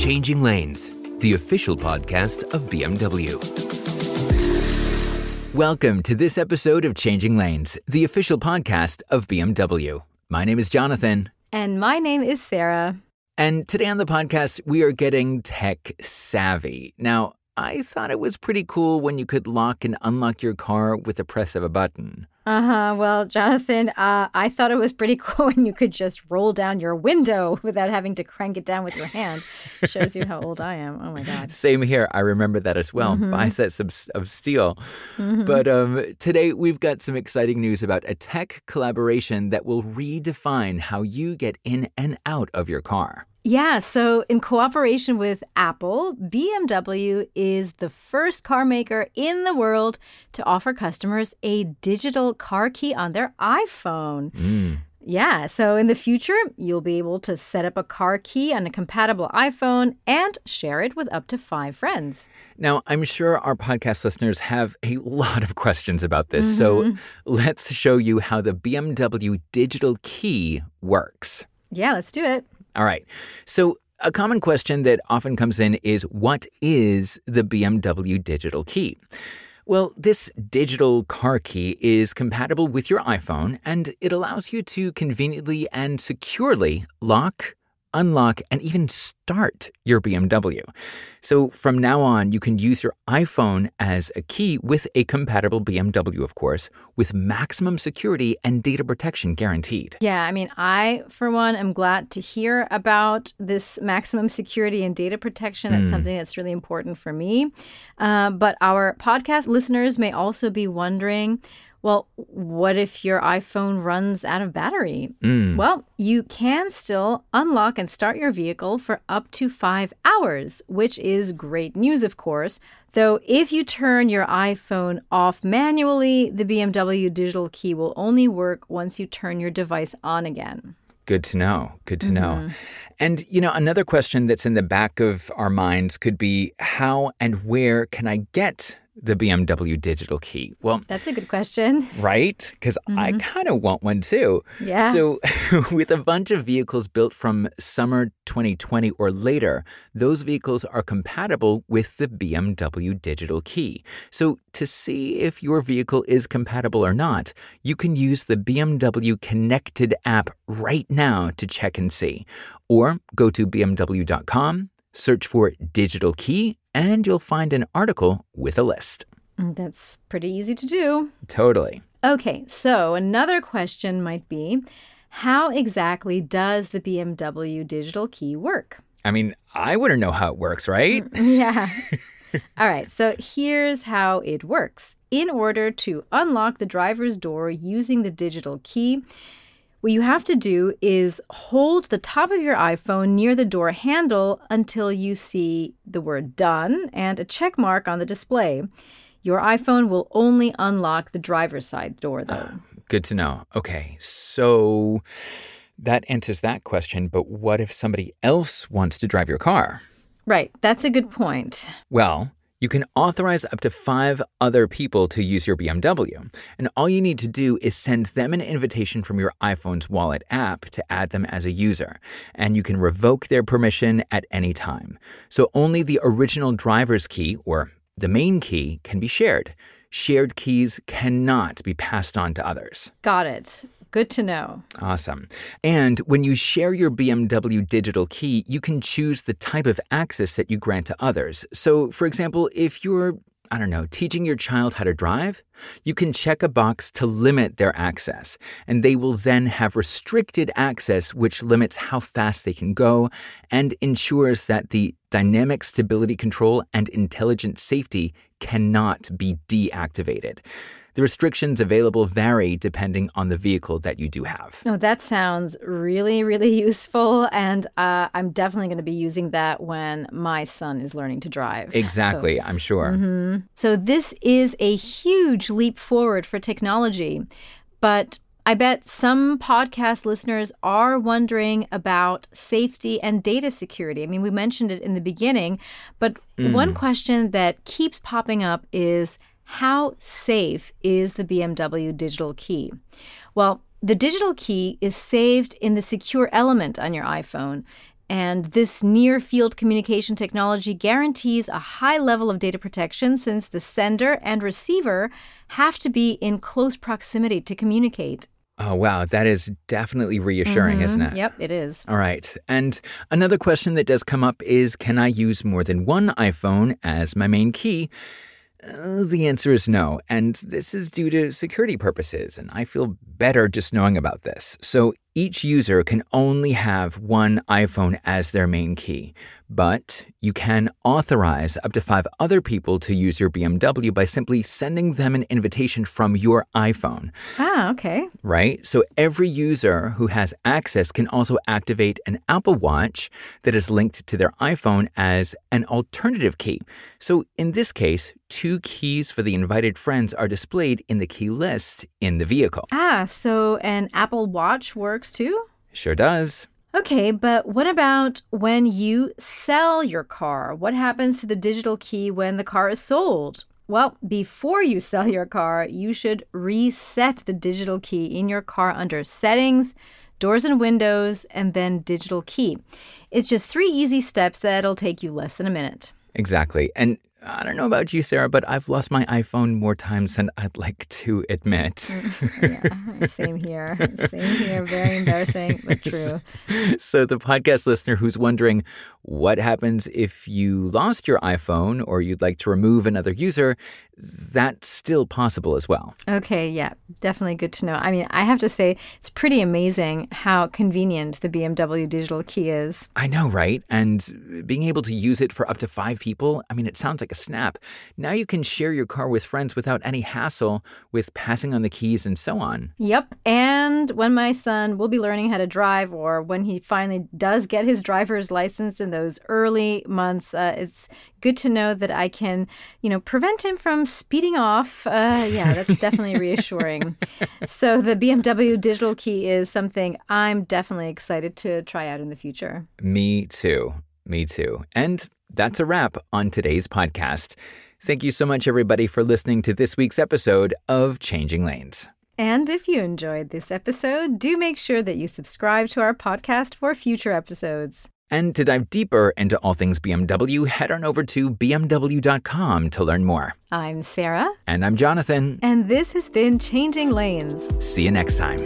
Changing Lanes, the official podcast of BMW. Welcome to this episode of Changing Lanes, the official podcast of BMW. My name is Jonathan. And my name is Sarah. And today on the podcast, we are getting tech savvy. Now, I thought it was pretty cool when you could lock and unlock your car with the press of a button. Uh huh. Well, Jonathan, uh, I thought it was pretty cool when you could just roll down your window without having to crank it down with your hand. Shows you how old I am. Oh my God. Same here. I remember that as well. Mhm. Biceps of, of steel. Mhm. But um, today we've got some exciting news about a tech collaboration that will redefine how you get in and out of your car. Yeah, so in cooperation with Apple, BMW is the first car maker in the world to offer customers a digital car key on their iPhone. Mm. Yeah, so in the future, you'll be able to set up a car key on a compatible iPhone and share it with up to five friends. Now, I'm sure our podcast listeners have a lot of questions about this, so Mhm. let's show you how the BMW digital key works. Yeah, let's do it. All right. So, a common question that often comes in is what is the BMW digital key? Well, this digital car key is compatible with your iPhone and it allows you to conveniently and securely lock, unlock, and even start your BMW. So from now on, you can use your iPhone as a key with a compatible BMW, of course, with maximum security and data protection guaranteed. Yeah, I mean, I, for one, am glad to hear about this maximum security and data protection. That's Mm. something that's really important for me. Uh, but our podcast listeners may also be wondering well, what if your iPhone runs out of battery? Mm. Well, you can still unlock and start your vehicle for up to five hours, which is great news, of course. Though, if you turn your iPhone off manually, the BMW digital key will only work once you turn your device on again. Good to know. Good to know. Mhm. And, you know, another question that's in the back of our minds could be how and where can I get the BMW digital key? Well, That's a good question. right? Because I mm-hmm. kind of want one too. Yeah. So, with a bunch of vehicles built from summer 2020 or later, those vehicles are compatible with the BMW digital key. So, to see if your vehicle is compatible or not, you can use the BMW Connected app right now to check and see. Or go to BMW.com, search for digital key, and you'll find an article with a list. Mm, That's pretty easy to do. Totally. Okay, so another question might be how exactly does the BMW digital key work? I mean, I wouldn't know how it works, right? Yeah. All right, so here's how it works. In order to unlock the driver's door using the digital key, what you have to do is hold the top of your iPhone near the door handle until you see the word done and a check mark on the display. Your iPhone will only unlock the driver's side door, though. Ah, good to know. Okay, so that answers that question, but what if somebody else wants to drive your car? Right, that's a good point. Well, you can authorize up to five other people to use your BMW. And all you need to do is send them an invitation from your iPhone's wallet app to add them as a user. And you can revoke their permission at any time. So only the original driver's key, or the main key, can be shared. Shared keys cannot be passed on to others. Got it. Good to know. Awesome. And when you share your BMW digital key, you can choose the type of access that you grant to others. So, for example, if you're I don't know, teaching your child how to drive, you can check a box to limit their access, and they will then have restricted access, which limits how fast they can go and ensures that the dynamic stability control and intelligent safety cannot be deactivated. The restrictions available vary depending on the vehicle that you do have. No, that sounds really, really useful. And uh, I'm definitely going to be using that when my son is learning to drive. Exactly, I'm sure. Mhm. So, this is a huge leap forward for technology. But I bet some podcast listeners are wondering about safety and data security. I mean, we mentioned it in the beginning, but one question that keeps popping up is how safe is the BMW digital key? Well, the digital key is saved in the secure element on your iPhone. And this near field communication technology guarantees a high level of data protection since the sender and receiver have to be in close proximity to communicate. Oh, wow. That is definitely reassuring, Mhm. isn't it? Yep, it is. All right. And another question that does come up is Can I use more than one iPhone as my main key? Uh, the answer is no. And this is due to security purposes. And I feel better just knowing about this. So each user can only have one iPhone as their main key. But you can authorize up to five other people to use your BMW by simply sending them an invitation from your iPhone Ah, okay. right? So every user who has access can also activate an Apple Watch that is linked to their iPhone as an alternative key. So in this case, two keys for the invited friends are displayed in the key list in the vehicle. Ah, so an Apple Watch works too? Sure does. Okay, but what about when you sell your car? What happens to the digital key when the car is sold? Well, before you sell your car, you should reset the digital key in your car under Settings, Doors and Windows, and then Digital Key. It's just three easy steps that'll take you less than a minute. Exactly. And I don't know about you, Sarah, but I've lost my iPhone more times than I'd like to admit. Yeah, same here. Same here. Very embarrassing, but true. so, the podcast listener who's wondering what happens if you lost your iPhone or you'd like to remove another user, that's still possible as well. Okay, yeah, definitely good to know. I mean, I have to say, it's pretty amazing how convenient the BMW digital key is. I know, right? And being able to use it for up to five people, I mean, it sounds like a snap. Now you can share your car with friends without any hassle with passing on the keys and so on. Yep, and when my son will be learning how to drive, or when he finally does get his driver's license in those early months, uh, it's good to know that I can, you know, prevent him from speeding off. Uh, yeah, that's definitely reassuring. So the BMW digital key is something I'm definitely excited to try out in the future. Me too. Me too. And that's a wrap on today's podcast. Thank you so much, everybody, for listening to this week's episode of Changing Lanes. And if you enjoyed this episode, do make sure that you subscribe to our podcast for future episodes. And to dive deeper into all things BMW, head on over to bmw.com to learn more. I'm Sarah, And I'm Jonathan. and this has been Changing Lanes. See you next time.